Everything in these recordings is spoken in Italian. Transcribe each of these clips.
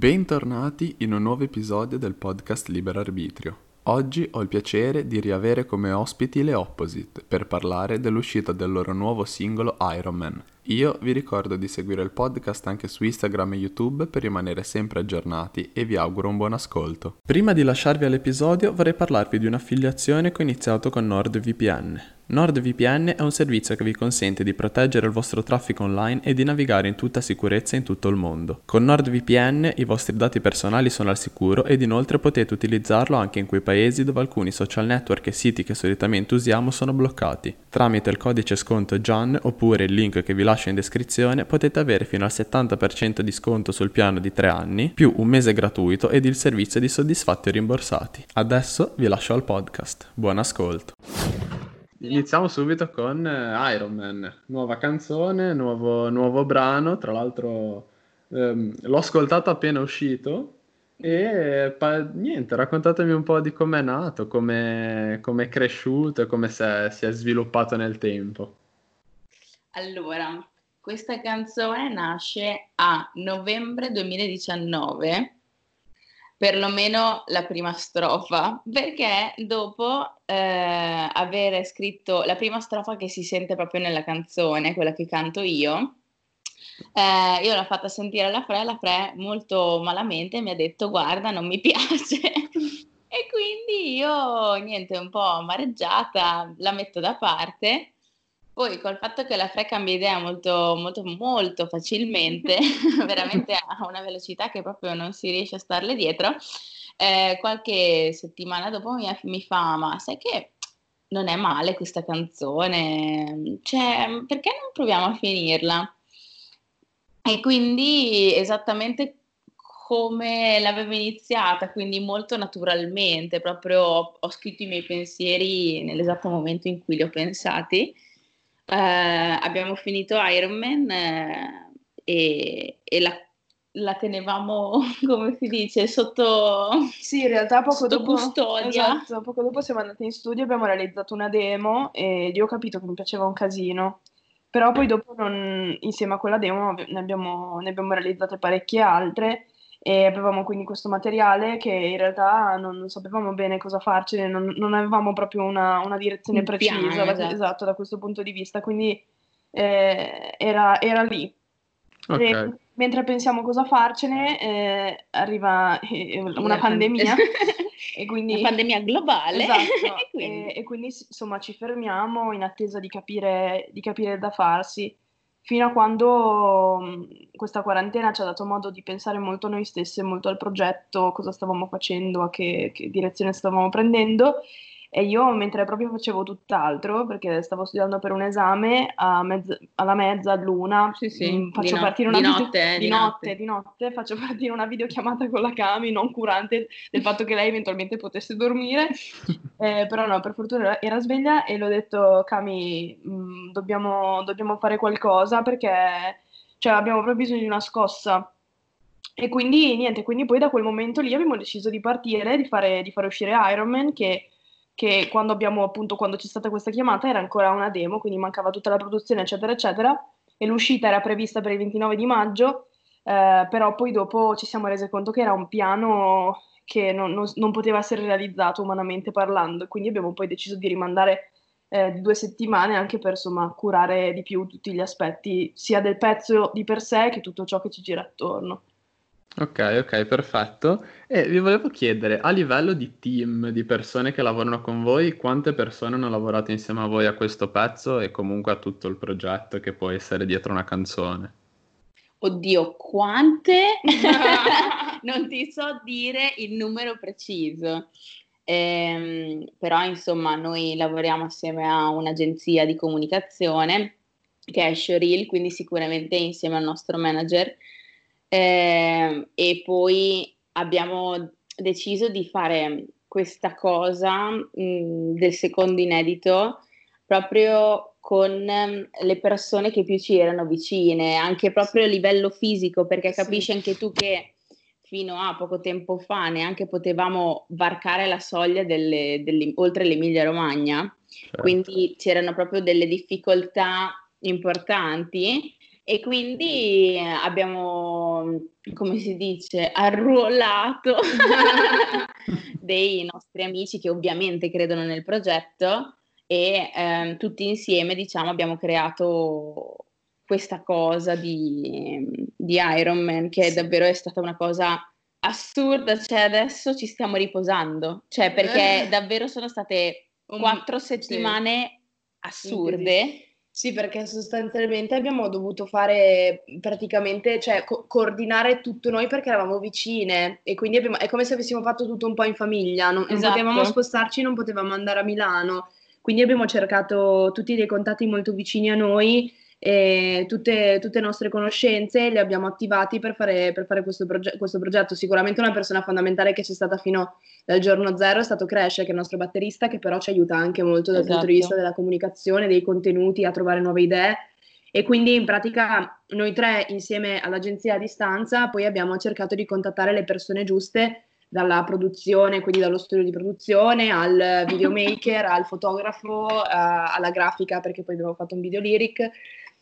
Bentornati in un nuovo episodio del podcast Libero Arbitrio. Oggi ho il piacere di riavere come ospiti le Opposite per parlare dell'uscita del loro nuovo singolo Iron Man. Io vi ricordo di seguire il podcast anche su Instagram e YouTube per rimanere sempre aggiornati e vi auguro un buon ascolto. Prima di lasciarvi all'episodio vorrei parlarvi di un'affiliazione che ho iniziato con NordVPN. NordVPN è un servizio che vi consente di proteggere il vostro traffico online e di navigare in tutta sicurezza in tutto il mondo. Con NordVPN i vostri dati personali sono al sicuro ed inoltre potete utilizzarlo anche in quei paesi dove alcuni social network e siti che solitamente usiamo sono bloccati. Tramite il codice sconto JAN oppure il link che vi lascio in descrizione potete avere fino al 70% di sconto sul piano di 3 anni, più un mese gratuito ed il servizio di soddisfatti o rimborsati. Adesso vi lascio al podcast. Buon ascolto! Iniziamo subito con eh, Iron Man, nuova canzone, nuovo, nuovo brano, tra l'altro ehm, l'ho ascoltato appena uscito e pa- niente, raccontatemi un po' di com'è nato, come è cresciuto e come si è sviluppato nel tempo. Allora, questa canzone nasce a novembre 2019 perlomeno la prima strofa, perché dopo eh, avere scritto la prima strofa che si sente proprio nella canzone, quella che canto io, eh, io l'ho fatta sentire alla Fre, la Fre molto malamente mi ha detto guarda non mi piace. E quindi io niente un po' amareggiata la metto da parte poi col fatto che la Fre cambia idea molto, molto, molto facilmente, veramente a una velocità che proprio non si riesce a starle dietro, eh, qualche settimana dopo mi, mi fa, ma sai che non è male questa canzone, cioè perché non proviamo a finirla? E quindi esattamente come l'avevo iniziata, quindi molto naturalmente, proprio ho, ho scritto i miei pensieri nell'esatto momento in cui li ho pensati abbiamo finito Iron Man eh, e, e la, la, tenevamo, come si dice, sotto, sì, in realtà poco dopo, custodia. Esatto, poco dopo siamo andati in studio, abbiamo realizzato una demo e io ho capito che mi piaceva un casino. Però poi dopo, non, insieme a quella demo, ne abbiamo, ne abbiamo realizzate parecchie altre e avevamo quindi questo materiale che in realtà non, non sapevamo bene cosa farcene, non, non avevamo proprio una, una direzione precisa piano, da, esatto. esatto. da questo punto di vista, quindi eh, era, era, lì. Okay. E, mentre pensiamo cosa farcene, eh, arriva eh, una pandemia. e quindi, una pandemia globale. Esatto, e, quindi. E, e, quindi. insomma ci fermiamo in attesa di capire, di capire da farsi fino a quando questa quarantena ci ha dato modo di pensare molto a noi stesse, molto al progetto, cosa stavamo facendo, a che, che direzione stavamo prendendo e io, mentre proprio facevo tutt'altro, perché stavo studiando per un esame, mezz- alla mezza, all'una, sì, sì. mm, faccio partire una di video- notte, di, notte, di notte, faccio partire una videochiamata con la Cami, non curante del fatto che lei eventualmente potesse dormire, eh, però no, per fortuna era sveglia e l'ho detto, Cami, mh, mm, dobbiamo, dobbiamo fare qualcosa perché cioè, abbiamo proprio bisogno di una scossa. E quindi niente, quindi poi da quel momento lì abbiamo deciso di partire, di fare, di fare uscire Iron Man, che che quando abbiamo appunto, quando c'è stata questa chiamata era ancora una demo, quindi mancava tutta la produzione, eccetera, eccetera, e l'uscita era prevista per il 29 di maggio, eh, però poi dopo ci siamo resi conto che era un piano che non, non, non poteva essere realizzato umanamente parlando, quindi abbiamo poi deciso di rimandare eh, di due settimane anche per insomma curare di più tutti gli aspetti sia del pezzo di per sé che tutto ciò che ci gira attorno. Ok, ok, perfetto. E vi volevo chiedere, a livello di team, di persone che lavorano con voi, quante persone hanno lavorato insieme a voi a questo pezzo e comunque a tutto il progetto che può essere dietro una canzone? Oddio, quante? non ti so dire il numero preciso. Ehm, però insomma noi lavoriamo assieme a un'agenzia di comunicazione che è Shoril, quindi sicuramente insieme al nostro manager eh, e poi abbiamo deciso di fare questa cosa mh, mm, del secondo inedito proprio con um, le persone che più ci erano vicine, anche proprio a livello fisico, perché capisci sì. anche tu che fino a poco tempo fa neanche potevamo varcare la soglia delle, delle, oltre l'Emilia Romagna, certo. quindi c'erano proprio delle difficoltà importanti e quindi abbiamo, come si dice, arruolato dei nostri amici che ovviamente credono nel progetto e eh, tutti insieme, diciamo, abbiamo creato questa cosa di, di Iron Man che davvero è stata una cosa assurda, cioè adesso ci stiamo riposando, cioè perché davvero sono state quattro settimane assurde. Sì, perché sostanzialmente abbiamo dovuto fare praticamente, cioè co- coordinare tutto noi perché eravamo vicine e quindi abbiamo, è come se avessimo fatto tutto un po' in famiglia, non, esatto. non potevamo spostarci, non potevamo andare a Milano, quindi abbiamo cercato tutti dei contatti molto vicini a noi e tutte, tutte nostre conoscenze le abbiamo attivati per fare, per fare questo, proge- questo, progetto. Sicuramente una persona fondamentale che c'è stata fino dal giorno zero è stato Crash, che è il nostro batterista, che però ci aiuta anche molto dal esatto. punto di vista della comunicazione, dei contenuti, a trovare nuove idee. E quindi in pratica noi tre insieme all'agenzia a distanza poi abbiamo cercato di contattare le persone giuste dalla produzione, quindi dallo studio di produzione al videomaker, al fotografo, uh, alla grafica perché poi abbiamo fatto un video lyric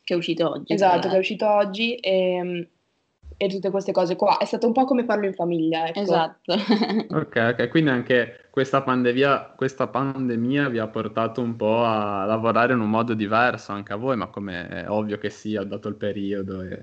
che è uscito oggi. Esatto, che è uscito oggi e, e, tutte queste cose qua. È stato un po' come farlo in famiglia, ecco. Esatto. ok, ok, quindi anche questa pandemia, questa pandemia vi ha portato un po' a lavorare in un modo diverso anche a voi, ma come è ovvio che sia, dato il periodo e, e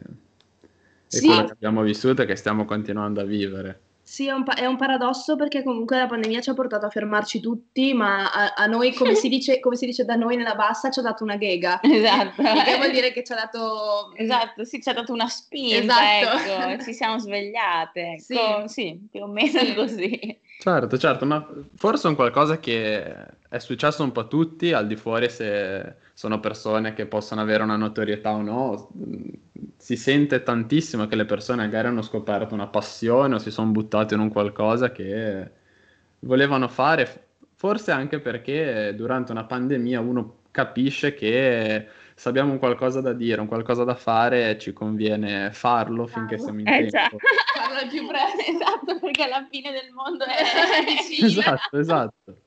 sì. quello che abbiamo vissuto e che stiamo continuando a vivere. Sì, è un, pa- è un, paradosso perché comunque la pandemia ci ha portato a fermarci tutti, ma a, a noi, come si, dice, come si, dice, da noi nella bassa, ci ha dato una ghega. Esatto. Che vuol dire che ci ha dato... Esatto, sì, ci ha dato una spinta, esatto. ecco, ci siamo svegliate. Sì, ecco, sì più o meno sì. così. Certo, certo, ma forse è un qualcosa che è successo un po' a tutti, al di fuori se sono persone che possono avere una notorietà o no, si sente tantissimo che le persone magari hanno scoperto una passione o si sono buttate in un qualcosa che volevano fare, forse anche perché durante una pandemia uno capisce che se abbiamo un qualcosa da dire, un qualcosa da fare, ci conviene farlo finché siamo in eh, tempo. Farlo il più presto, esatto, perché la fine del mondo è vicina. Esatto, esatto.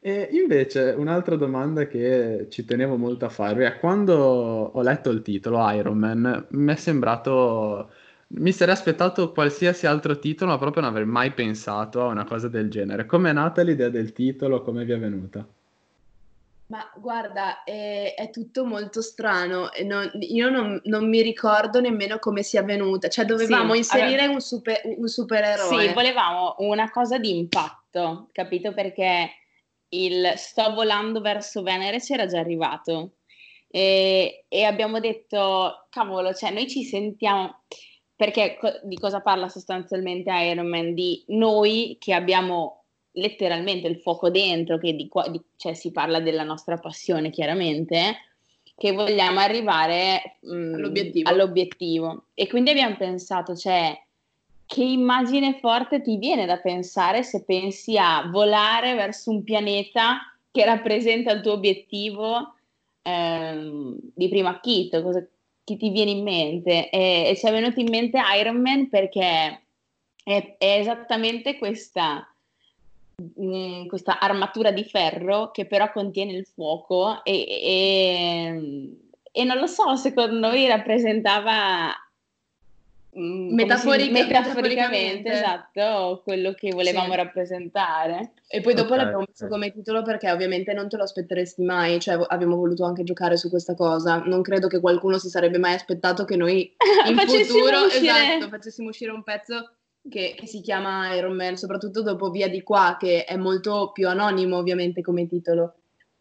E invece un'altra domanda che ci tenevo molto a farvi è quando ho letto il titolo Iron Man, mi è sembrato, mi sarei aspettato qualsiasi altro titolo, ma proprio non avrei mai pensato a una cosa del genere. Come è nata l'idea del titolo? Come vi è venuta? Ma guarda, è, è tutto molto strano. Non, io non, non, mi ricordo nemmeno come sia venuta. Cioè, dovevamo sì, inserire allora, un, super, un supereroe. Sì, volevamo una cosa di impatto, capito? Perché il sto volando verso Venere c'era già arrivato e, e abbiamo detto, cavolo, cioè noi ci sentiamo, perché co- di cosa parla sostanzialmente Iron Man? Di noi che abbiamo letteralmente il fuoco dentro, che di, qua, di, cioè si parla della nostra passione chiaramente, che vogliamo arrivare mh, mm, all'obiettivo. all'obiettivo. E quindi abbiamo pensato, cioè, che immagine forte ti viene da pensare se pensi a volare verso un pianeta che rappresenta il tuo obiettivo ehm, di primo acchito? Cosa, chi ti viene in mente? E, e ci è venuto in mente Iron Man perché è, è esattamente questa, mh, mm, questa, armatura di ferro che però contiene il fuoco e, e, e non lo so, secondo noi rappresentava Mm, Metaforic- si, metaforicamente, esatto, quello che volevamo sì. rappresentare. E poi dopo okay, l'abbiamo messo come titolo perché ovviamente non te lo aspetteresti mai, cioè abbiamo voluto anche giocare su questa cosa. Non credo che qualcuno si sarebbe mai aspettato che noi in futuro esatto, facessimo uscire un pezzo che, che, si chiama Iron Man, soprattutto dopo Via di qua, che è molto più anonimo ovviamente come titolo.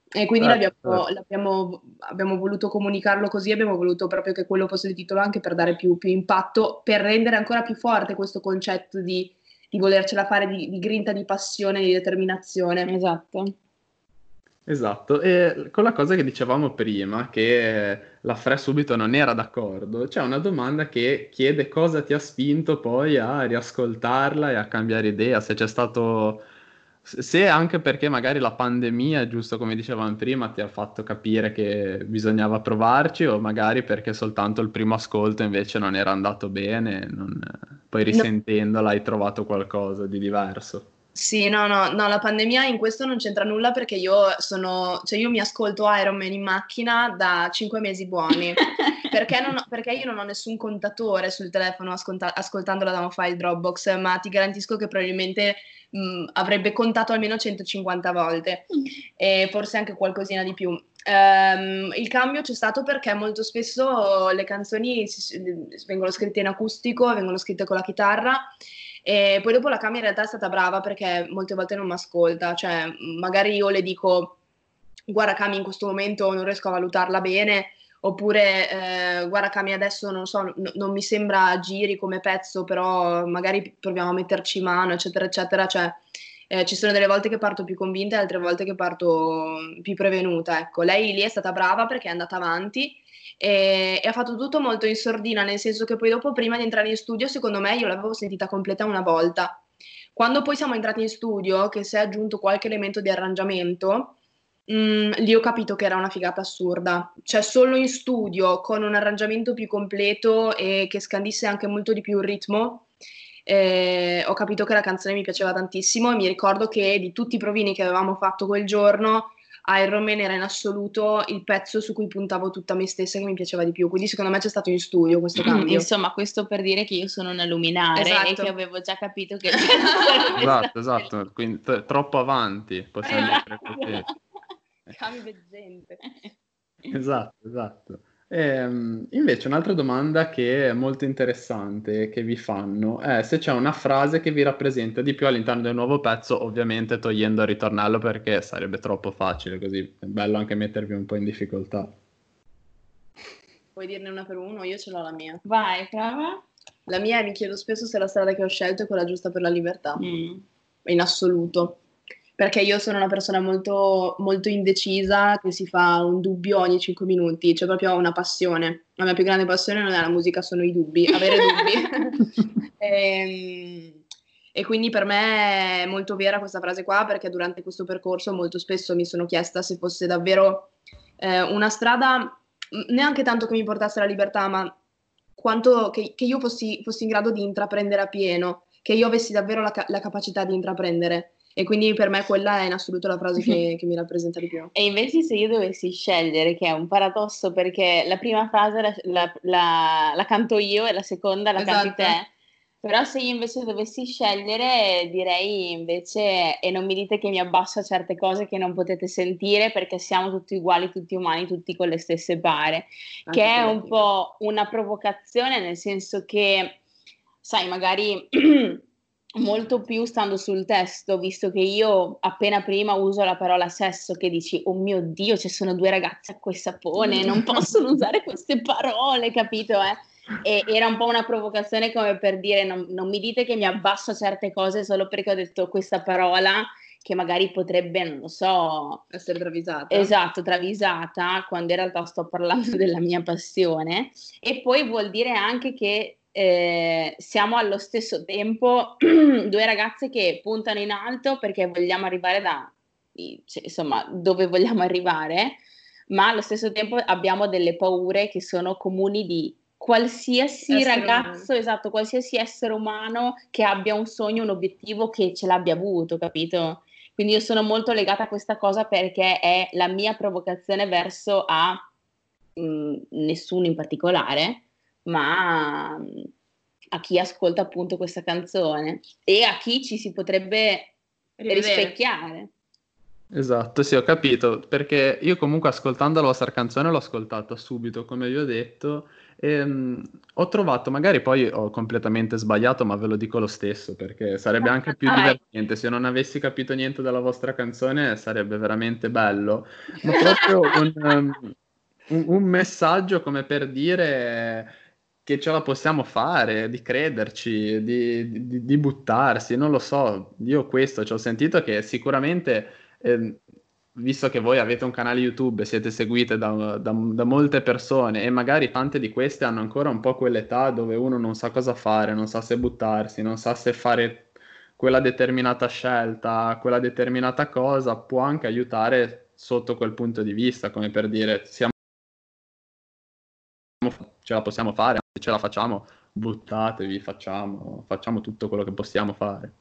E quindi certo. l'abbiamo, l'abbiamo, abbiamo voluto comunicarlo così, abbiamo voluto proprio che quello fosse il titolo anche per dare più, più impatto, per rendere ancora più forte questo concetto di, di volercela fare, di, di grinta, di passione, di determinazione. Esatto. Esatto, e con la cosa che dicevamo prima, che la Fre subito non era d'accordo, c'è una domanda che chiede cosa ti ha spinto poi a riascoltarla e a cambiare idea, se c'è stato se anche perché magari la pandemia, giusto come dicevamo prima, ti ha fatto capire che bisognava provarci o magari perché soltanto il primo ascolto invece non era andato bene, non... poi risentendola hai trovato qualcosa di diverso. Sì, no, no, no, la pandemia in questo non c'entra nulla perché io sono, cioè io mi ascolto Iron Man in macchina da cinque mesi buoni, perché, non, perché io non ho nessun contatore sul telefono ascolta, ascoltandola da un file Dropbox, ma ti garantisco che probabilmente mh, avrebbe contato almeno 150 volte. E forse anche qualcosina di più. Um, il cambio c'è stato perché molto spesso le canzoni vengono scritte in acustico, vengono scritte con la chitarra e poi dopo la Cami in realtà è stata brava perché molte volte non mi ascolta, cioè magari io le dico guarda Cami in questo momento non riesco a valutarla bene, oppure eh, guarda Cami adesso non so, n- non mi sembra giri come pezzo, però magari proviamo a metterci mano, eccetera, eccetera, cioè eh, ci sono delle volte che parto più convinta e altre volte che parto più prevenuta, ecco. Lei lì è stata brava perché è andata avanti e, e, ha fatto tutto molto in sordina, nel senso che poi dopo, prima di entrare in studio, secondo me io l'avevo sentita completa una volta. Quando poi siamo entrati in studio, che si è aggiunto qualche elemento di arrangiamento, mh, mm, lì ho capito che era una figata assurda. Cioè, solo in studio, con un arrangiamento più completo e che scandisse anche molto di più il ritmo, eh, ho capito che la canzone mi piaceva tantissimo e mi ricordo che di tutti i provini che avevamo fatto quel giorno, Iron Man era in assoluto il pezzo su cui puntavo tutta me stessa che mi piaceva di più. Quindi secondo me c'è stato in studio questo cambio. Insomma, questo per dire che io sono una luminare esatto. e che avevo già capito che... esatto, esatto, quindi t- troppo avanti, possiamo dire così. Cambio gente. Esatto, esatto. Ehm, invece un'altra domanda che è molto interessante che vi fanno è se c'è una frase che vi rappresenta di più all'interno del nuovo pezzo, ovviamente togliendo il ritornello perché sarebbe troppo facile, così è bello anche mettervi un po' in difficoltà. Puoi dirne una per uno? Io ce l'ho la mia. Vai, prova. La mia è mi chiedo spesso se la strada che ho scelto è quella giusta per la libertà. Mm. In assoluto perché io sono una persona molto, molto indecisa che si fa un dubbio ogni 5 minuti, cioè proprio una passione. La mia più grande passione non è la musica, sono i dubbi, avere dubbi. e, ehm, e, quindi per me è molto vera questa frase qua perché durante questo percorso molto spesso mi sono chiesta se fosse davvero eh, una strada neanche tanto che mi portasse alla libertà, ma quanto che, che io fossi, fossi, in grado di intraprendere a pieno, che io avessi davvero la, la capacità di intraprendere. E quindi per me quella è in assoluto la frase che, che, mi rappresenta di più. E invece se io dovessi scegliere, che è un paradosso perché la prima frase la, la, la, la canto io e la seconda la esatto. canti te, però se io invece dovessi scegliere direi invece, e non mi dite che mi abbasso a certe cose che non potete sentire perché siamo tutti uguali, tutti umani, tutti con le stesse pare, Anche che è un po' una provocazione nel senso che, sai, magari... molto più stando sul testo, visto che io appena prima uso la parola sesso che dici, oh mio Dio, ci sono due ragazze a quel sapone, non possono usare queste parole, capito? Eh? E era un po' una provocazione come per dire, non, non mi dite che mi abbasso a certe cose solo perché ho detto questa parola che magari potrebbe, non lo so, essere travisata. Esatto, travisata, quando in realtà sto parlando della mia passione. E poi vuol dire anche che eh, siamo allo stesso tempo due ragazze che puntano in alto perché vogliamo arrivare da, cioè, insomma, dove vogliamo arrivare, ma allo stesso tempo abbiamo delle paure che sono comuni di qualsiasi essere ragazzo, umano. esatto, qualsiasi essere umano che abbia un sogno, un obiettivo che ce l'abbia avuto, capito? Quindi io sono molto legata a questa cosa perché è la mia provocazione verso a mh, mm, nessuno in particolare, ma mm, a chi ascolta appunto questa canzone e a chi ci si potrebbe Rivedere. rispecchiare. Esatto, sì, ho capito, perché io comunque ascoltando la vostra canzone l'ho ascoltata subito, come vi ho detto, e um, ho trovato, magari poi ho completamente sbagliato, ma ve lo dico lo stesso, perché sarebbe anche più divertente, se non avessi capito niente della vostra canzone sarebbe veramente bello, ma proprio un, um, un, un messaggio come per dire che ce la possiamo fare, di crederci, di, di, di buttarsi, non lo so, io questo ci ho sentito che sicuramente, eh, visto che voi avete un canale YouTube siete seguite da, da, da, molte persone e magari tante di queste hanno ancora un po' quell'età dove uno non sa cosa fare, non sa se buttarsi, non sa se fare quella determinata scelta, quella determinata cosa, può anche aiutare sotto quel punto di vista, come per dire siamo ce la possiamo fare, se ce la facciamo, buttatevi, facciamo, facciamo tutto quello che possiamo fare.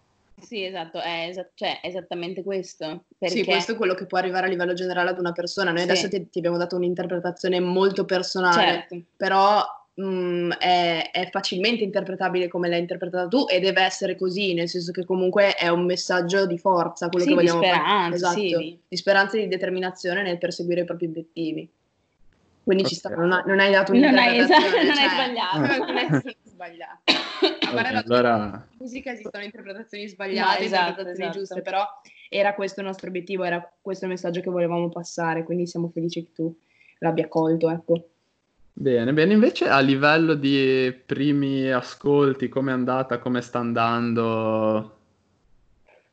Sì, esatto, è, esa- cioè, è esattamente questo. Perché... Sì, questo è quello che può arrivare a livello generale ad una persona. Noi Sì. adesso ti, ti abbiamo dato un'interpretazione molto personale, Certo. però mh, è, è facilmente interpretabile come l'hai interpretata tu e deve essere così, nel senso che comunque è un messaggio di forza, quello Sì, che di vogliamo fare. speranza, Esatto, sì, di- di speranza e di determinazione nel perseguire i propri obiettivi. Quindi ci Ok. sta, non, ha- non hai dato Non hai, un'interpretazione, esatto, non hai cioè, sbagliato. stato sbagliato. A Ok, fare la allora musica esistono interpretazioni sbagliate, No, esatto, interpretazioni esatto. giuste, però era questo il nostro obiettivo, era questo il messaggio che volevamo passare, quindi siamo felici che tu l'abbia colto, ecco. Bene, bene, invece a livello di primi ascolti, come è andata, come sta andando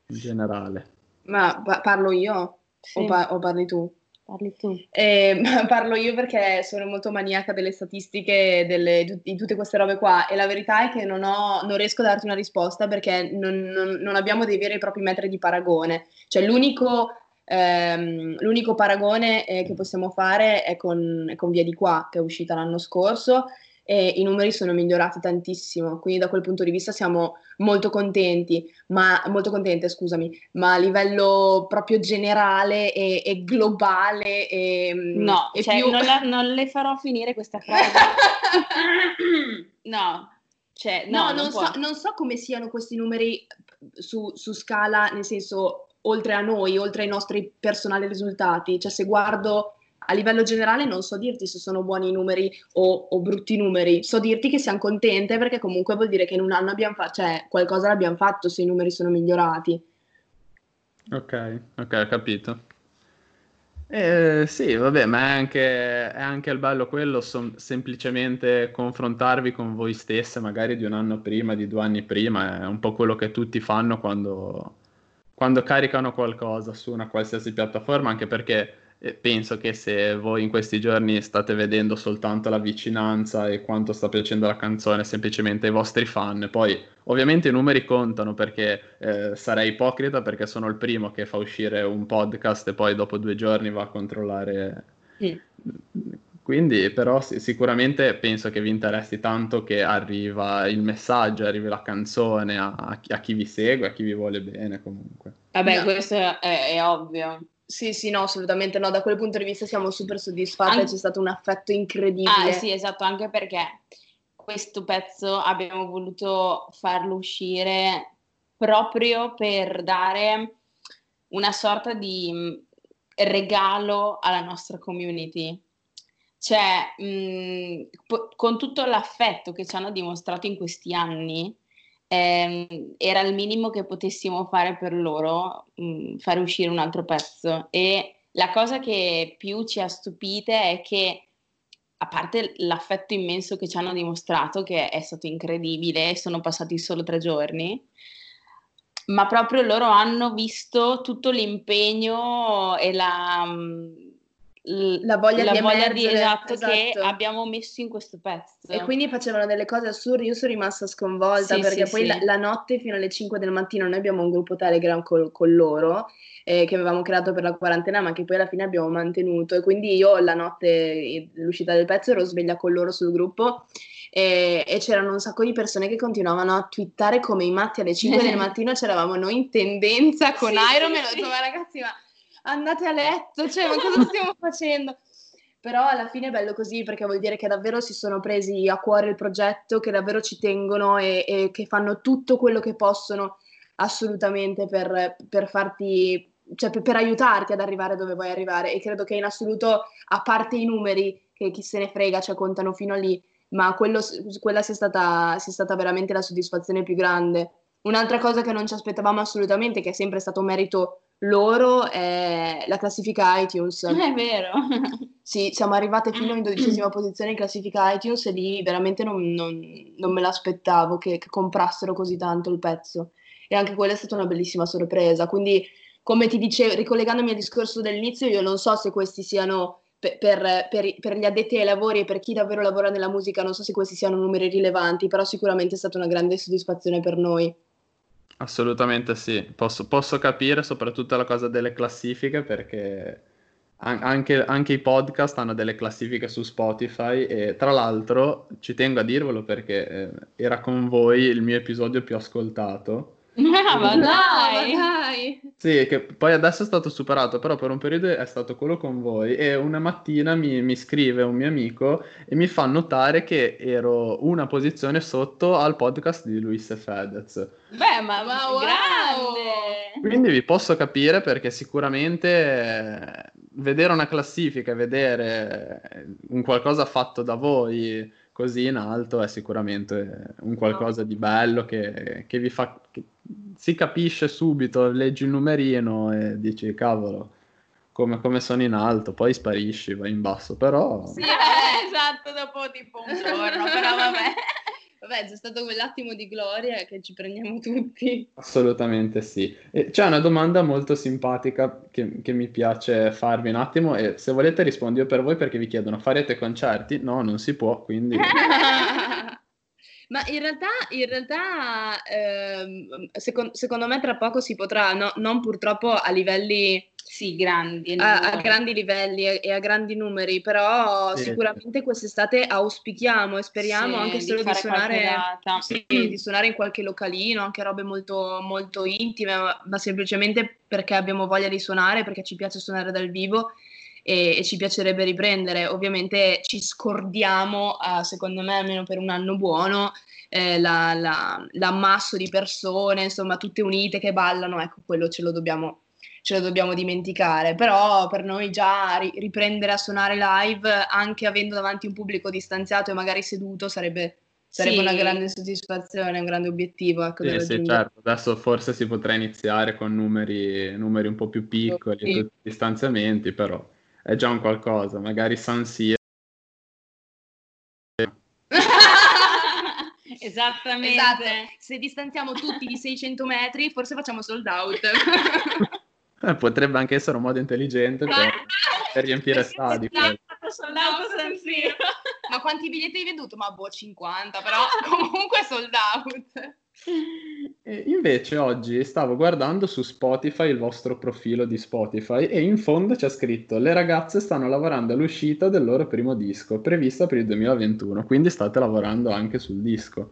in generale? Ma pa- parlo io Sì, o, pa- o parli tu? Parli tu. Eh, parlo io perché sono molto maniaca delle statistiche delle- di, tutte queste robe qua e la verità è che non, ho- non riesco a darti una risposta perché non, non- non abbiamo dei veri e propri metri di paragone. Cioè l'unico, ehm, l'unico paragone eh, che possiamo fare è con, è con Via di Qua, che è uscita l'anno scorso e i numeri sono migliorati tantissimo, quindi da quel punto di vista siamo molto contenti, ma molto contente, scusami, ma a livello proprio generale e, e globale e, No, e cioè, più... non, la- non le farò finire questa frase. no, cioè, no, No, non, non, so, non so come siano questi numeri su, su scala, nel senso, oltre a noi, oltre ai nostri personali risultati. Cioè, se guardo a livello generale, non so dirti se sono buoni numeri o, o brutti numeri. So dirti che siamo contente perché comunque vuol dire che in un anno abbiamo fatto, cioè, qualcosa l'abbiamo fatto se i numeri sono migliorati. Ok, ok, ho capito. Eh, sì, vabbè, ma è anche, è anche il bello quello, son- semplicemente confrontarvi con voi stesse, magari di un anno prima, di due anni prima, è un po' quello che tutti fanno quando, quando caricano qualcosa su una qualsiasi piattaforma, anche perché penso che se voi in questi giorni state vedendo soltanto la vicinanza e quanto sta piacendo la canzone semplicemente ai vostri fan, poi ovviamente i numeri contano perché eh, sarei ipocrita perché sono il primo che fa uscire un podcast e poi dopo due giorni va a controllare. Mm. Quindi, però, sì, sicuramente penso che vi interessi tanto che arriva il messaggio, arrivi la canzone a, a chi, a chi vi segue, a chi vi vuole bene comunque. Vabbè, No. questo è, è ovvio. Sì, sì, no, assolutamente no. Da quel punto di vista siamo super soddisfatti, An- c'è stato un affetto incredibile. Ah, sì, esatto, anche perché questo pezzo abbiamo voluto farlo uscire proprio per dare una sorta di mh, regalo alla nostra community. Cioè, mh, po- con tutto l'affetto che ci hanno dimostrato in questi anni, ehm, era il minimo che potessimo fare per loro, mh, fare uscire un altro pezzo. E la cosa che più ci ha stupite è che, a parte l'affetto immenso che ci hanno dimostrato, che è stato incredibile, sono passati solo tre giorni, ma proprio loro hanno visto tutto l'impegno e la, l- La voglia la di voglia di- emergere, esatto, che esatto. abbiamo messo in questo pezzo. E quindi facevano delle cose assurde, io sono rimasta sconvolta Sì, perché sì, poi sì. La, la notte fino alle 5 del mattino noi abbiamo un gruppo Telegram col- con loro eh, che avevamo creato per la quarantena ma che poi alla fine abbiamo mantenuto e quindi io la notte dell'uscita del pezzo ero sveglia con loro sul gruppo e, e c'erano un sacco di persone che continuavano a twittare come i matti alle 5 del mattino c'eravamo noi in tendenza con Iron Man sì. ma ragazzi ma andate a letto, cioè ma cosa stiamo facendo? Però alla fine è bello così perché vuol dire che davvero si sono presi a cuore il progetto, che davvero ci tengono e, e che fanno tutto quello che possono assolutamente per, per farti, cioè per, per aiutarti ad arrivare dove vuoi arrivare. E credo che in assoluto, a parte i numeri, che chi se ne frega, cioè contano fino a lì, ma quello, quella sia stata, sia stata veramente la soddisfazione più grande. Un'altra cosa che non ci aspettavamo assolutamente, che è sempre stato merito loro, è la classifica iTunes. È vero. Sì, siamo arrivate fino in dodicesima posizione in classifica iTunes e lì veramente non, non- non me l'aspettavo che, che comprassero così tanto il pezzo. E anche quella è stata una bellissima sorpresa. Quindi, come ti dicevo, ricollegandomi al discorso dell'inizio, io non so se questi siano pe- per, per- per gli addetti ai lavori e per chi davvero lavora nella musica, non so se questi siano numeri rilevanti, però sicuramente è stata una grande soddisfazione per noi. Assolutamente sì, posso, posso capire soprattutto la cosa delle classifiche perché an- anche, anche i podcast hanno delle classifiche su Spotify e tra l'altro ci tengo a dirvelo perché eh, era con voi il mio episodio più ascoltato Ah, ma dai! dai! Sì, che poi adesso è stato superato, però per un periodo è stato quello con voi e una mattina mi, mi scrive un mio amico e mi fa notare che ero una posizione sotto al podcast di Luis e Fedez. Beh, ma, ma wow! Grande! Quindi vi posso capire perché sicuramente vedere una classifica e vedere un qualcosa fatto da voi così in alto è sicuramente un qualcosa di bello che, che vi fa... Che si capisce subito, leggi il numerino e dici cavolo, come, come, sono in alto, poi sparisci, vai in basso, però... Sì, eh, esatto, dopo tipo un giorno, però vabbè. Vabbè, c'è stato quell'attimo di gloria che ci prendiamo tutti. Assolutamente sì. E c'è una domanda molto simpatica che, che, mi piace farvi un attimo e se volete rispondo io per voi perché vi chiedono farete concerti? No, non si può, quindi... Ma in realtà, in realtà ehm, secondo, secondo, me tra poco si potrà, no, non purtroppo a livelli sì, grandi. A, a, grandi livelli e a grandi numeri, però sì. sicuramente quest'estate auspichiamo e speriamo sì, anche solo di, suonare, sì, di suonare in qualche localino, anche robe molto, molto intime, ma semplicemente perché abbiamo voglia di suonare, perché ci piace suonare dal vivo e, e, ci piacerebbe riprendere. Ovviamente ci scordiamo, uh, secondo me, almeno per un anno buono, eh, la, la, l'ammasso di persone, insomma, tutte unite che ballano, ecco, quello ce lo dobbiamo, ce lo dobbiamo dimenticare. Però per noi già ri- riprendere a suonare live, anche avendo davanti un pubblico distanziato e magari seduto, sarebbe sarebbe sì. una grande soddisfazione, un grande obiettivo. Ecco, sì, sì, certo. Adesso forse si potrà iniziare con numeri, numeri un po' più piccoli, sì. distanziamenti, però è già un qualcosa, magari San Siro. Esattamente. Esatto. Se distanziamo tutti di 600 metri, forse facciamo sold out. Potrebbe anche essere un modo intelligente per, per riempire stadi. Sold out San Siro. Ma quanti biglietti hai venduto? Ma boh, 50, però comunque sold out. E invece oggi stavo guardando su Spotify il vostro profilo di Spotify e in fondo c'è scritto le ragazze stanno lavorando all'uscita del loro primo disco, prevista per il 2021, quindi state lavorando anche sul disco.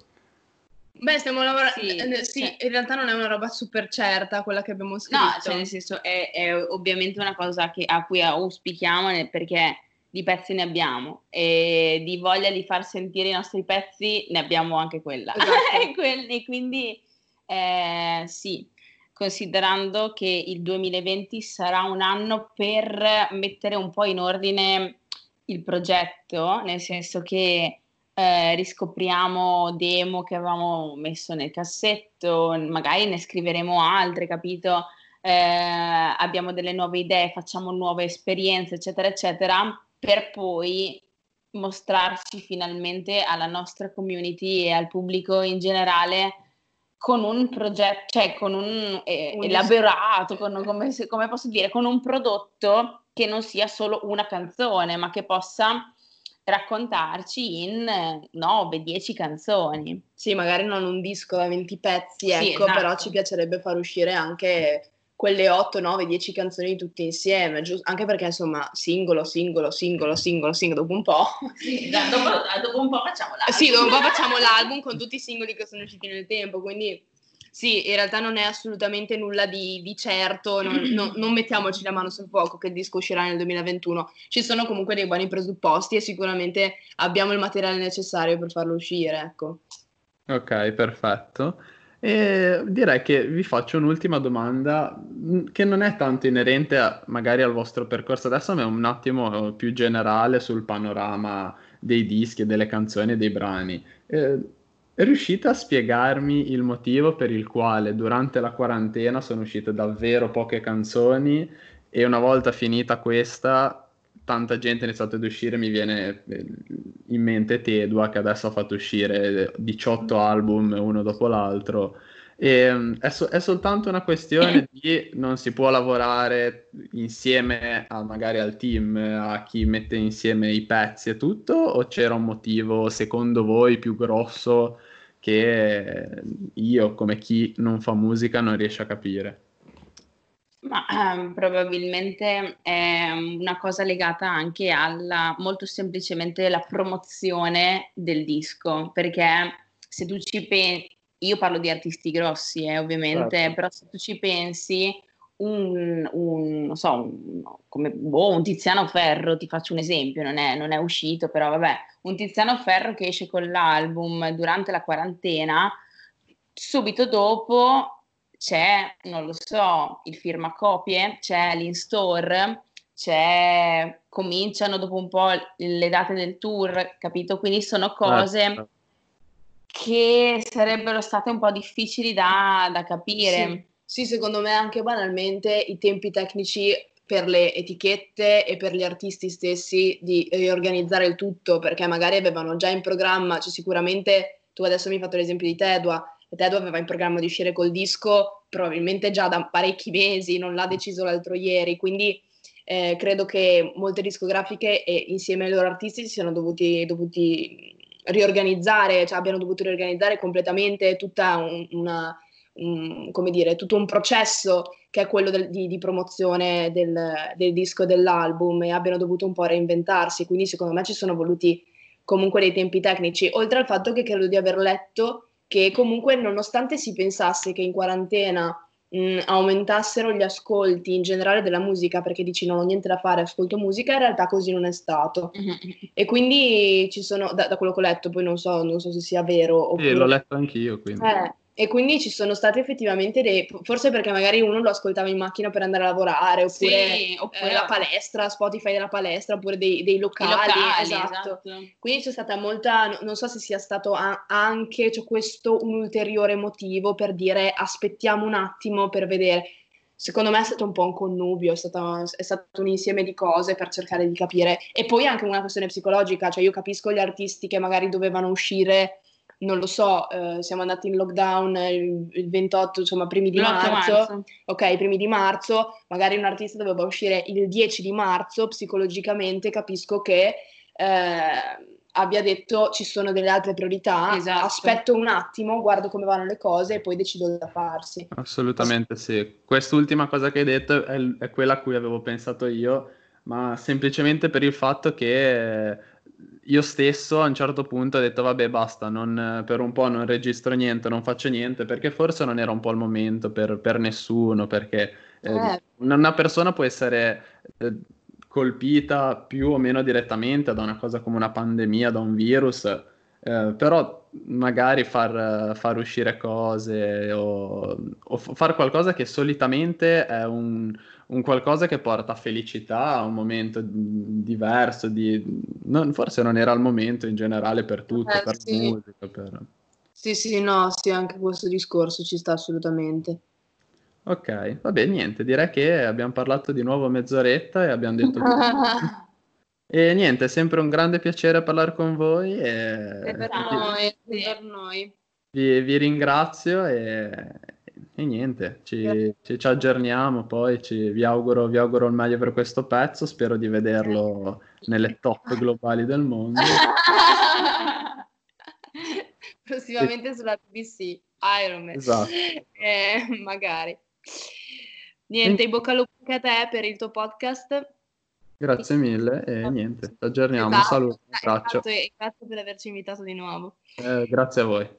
Beh, stiamo lavorando. Sì, eh, sì cioè... in realtà non è una roba super certa quella che abbiamo scritto. No, cioè nel senso è, è ovviamente una cosa che, a cui auspichiamo perché di pezzi ne abbiamo e di voglia di far sentire i nostri pezzi ne abbiamo anche quella. Esatto. e quindi eh, sì, considerando che il 2020 sarà un anno per mettere un po' in ordine il progetto, nel senso che eh, riscopriamo demo che avevamo messo nel cassetto, magari ne scriveremo altre, capito? Eh, abbiamo delle nuove idee, facciamo nuove esperienze, eccetera, eccetera per poi mostrarci finalmente alla nostra community e al pubblico in generale con un progetto, cioè con un, eh, un elaborato, con, come, come, posso dire, con un prodotto che non sia solo una canzone, ma che possa raccontarci in 9-10 canzoni. Sì, magari non un disco da 20 pezzi, ecco, sì, esatto. però ci piacerebbe far uscire anche quelle 8, 9, 10 canzoni tutte insieme, giusto? anche perché insomma singolo, singolo, singolo, singolo, singolo, dopo un po'. Sì, dopo, dopo, un po' facciamo l'album. Sì, dopo un po' facciamo l'album con tutti i singoli che sono usciti nel tempo, quindi sì, in realtà non è assolutamente nulla di, di certo, non, non, non, mettiamoci la mano sul fuoco che il disco uscirà nel 2021. Ci sono comunque dei buoni presupposti e sicuramente abbiamo il materiale necessario per farlo uscire, ecco. Ok, perfetto. E direi che vi faccio un'ultima domanda mm, che non è tanto inerente a, magari al vostro percorso adesso, ma è un attimo più generale sul panorama dei dischi, delle canzoni e dei brani. Eh, riuscite a spiegarmi il motivo per il quale durante la quarantena sono uscite davvero poche canzoni e una volta finita questa tanta gente è iniziata ad uscire, mi viene eh, in mente Tedua che adesso ha fatto uscire 18 album uno dopo l'altro. E, mm, è, so- è, soltanto una questione di non si può lavorare insieme a, magari al team, a chi mette insieme i pezzi e tutto, o c'era un motivo secondo voi più grosso che io come chi non fa musica non riesce a capire? Ma ehm, probabilmente è una cosa legata anche alla, molto semplicemente, la promozione del disco, perché se tu ci pensi, io parlo di artisti grossi, eh, ovviamente, Certo. però se tu ci pensi, un, un, non so, un, come, boh, un Tiziano Ferro, ti faccio un esempio, non è, non è uscito, però vabbè, un Tiziano Ferro che esce con l'album durante la quarantena, subito dopo c'è, non lo so, il firmacopie, c'è l'in-store, c'è, cominciano dopo un po' le date del tour, capito? Quindi sono cose Certo. che sarebbero state un po' difficili da, da capire. Sì, secondo me anche banalmente i tempi tecnici per le etichette e per gli artisti stessi di riorganizzare il tutto, perché magari avevano già in programma, cioè sicuramente tu adesso mi hai fatto l'esempio di Tedua, Tedua aveva in programma di uscire col disco probabilmente già da parecchi mesi, non l'ha deciso l'altro ieri, quindi eh, credo che molte discografiche e insieme ai loro artisti si siano dovuti, dovuti riorganizzare, cioè abbiano dovuto riorganizzare completamente tutta un, una, un, come dire, tutto un processo che è quello del, di, di, promozione del, del disco e dell'album e abbiano dovuto un po' reinventarsi, quindi secondo me ci sono voluti comunque dei tempi tecnici, oltre al fatto che credo di aver letto che comunque nonostante si pensasse che in quarantena mh, aumentassero gli ascolti in generale della musica perché dici non ho niente da fare, ascolto musica, in realtà così non è stato. Mm-hmm. E quindi ci sono, da, da, quello che ho letto, poi non so, non so se sia vero. Oppure... Sì, l'ho letto anch'io, quindi. Eh, e quindi ci sono stati effettivamente dei, forse perché magari uno lo ascoltava in macchina per andare a lavorare, oppure, sì, oppure... Eh, la palestra, Spotify della palestra, oppure dei, dei locali, locali esatto. esatto. Quindi c'è stata molta, non so se sia stato a, anche cioè questo un ulteriore motivo per dire aspettiamo un attimo per vedere. Secondo me è stato un po' un connubio, è stato, è stato un insieme di cose per cercare di capire. E poi anche una questione psicologica, cioè io capisco gli artisti che magari dovevano uscire non lo so, eh, siamo andati in lockdown il, il 28, insomma, primi di marzo. marzo. Ok, primi di marzo, magari un artista doveva uscire il 10 di marzo, psicologicamente capisco che eh, abbia detto ci sono delle altre priorità, esatto. aspetto un attimo, guardo come vanno le cose e poi decido da farsi. Assolutamente sì. Quest'ultima cosa che hai detto è, è quella a cui avevo pensato io, ma semplicemente per il fatto che io stesso a un certo punto ho detto vabbè basta, non, per un po' non registro niente, non faccio niente, perché forse non era un po' il momento per, per nessuno, perché eh, Eh. una persona può essere eh, colpita più o meno direttamente da una cosa come una pandemia, da un virus, eh, però magari far, far uscire cose o, o f- fare qualcosa che solitamente è un, un qualcosa che porta felicità a un momento diverso, di, non- forse non era il momento in generale per tutto, Eh, per sì. musica, per... Sì, sì, no, sì, anche questo discorso ci sta assolutamente. Ok, vabbè, niente, direi che abbiamo parlato di nuovo mezz'oretta e abbiamo detto. E niente, è sempre un grande piacere parlare con voi e E per noi, e Sì. per noi. vi, vi ringrazio e, e niente, ci, ci- ci aggiorniamo poi, ci- vi auguro, vi auguro il meglio per questo pezzo, spero di vederlo nelle top globali del mondo. Prossimamente sulla BBC, Iron Man. Esatto. Eh, magari. Niente, in bocca al lupo anche a te per il tuo podcast. Grazie mille e niente, ci aggiorniamo, un Esatto. saluto, un Esatto, e grazie per averci invitato di nuovo. Eh, grazie a voi.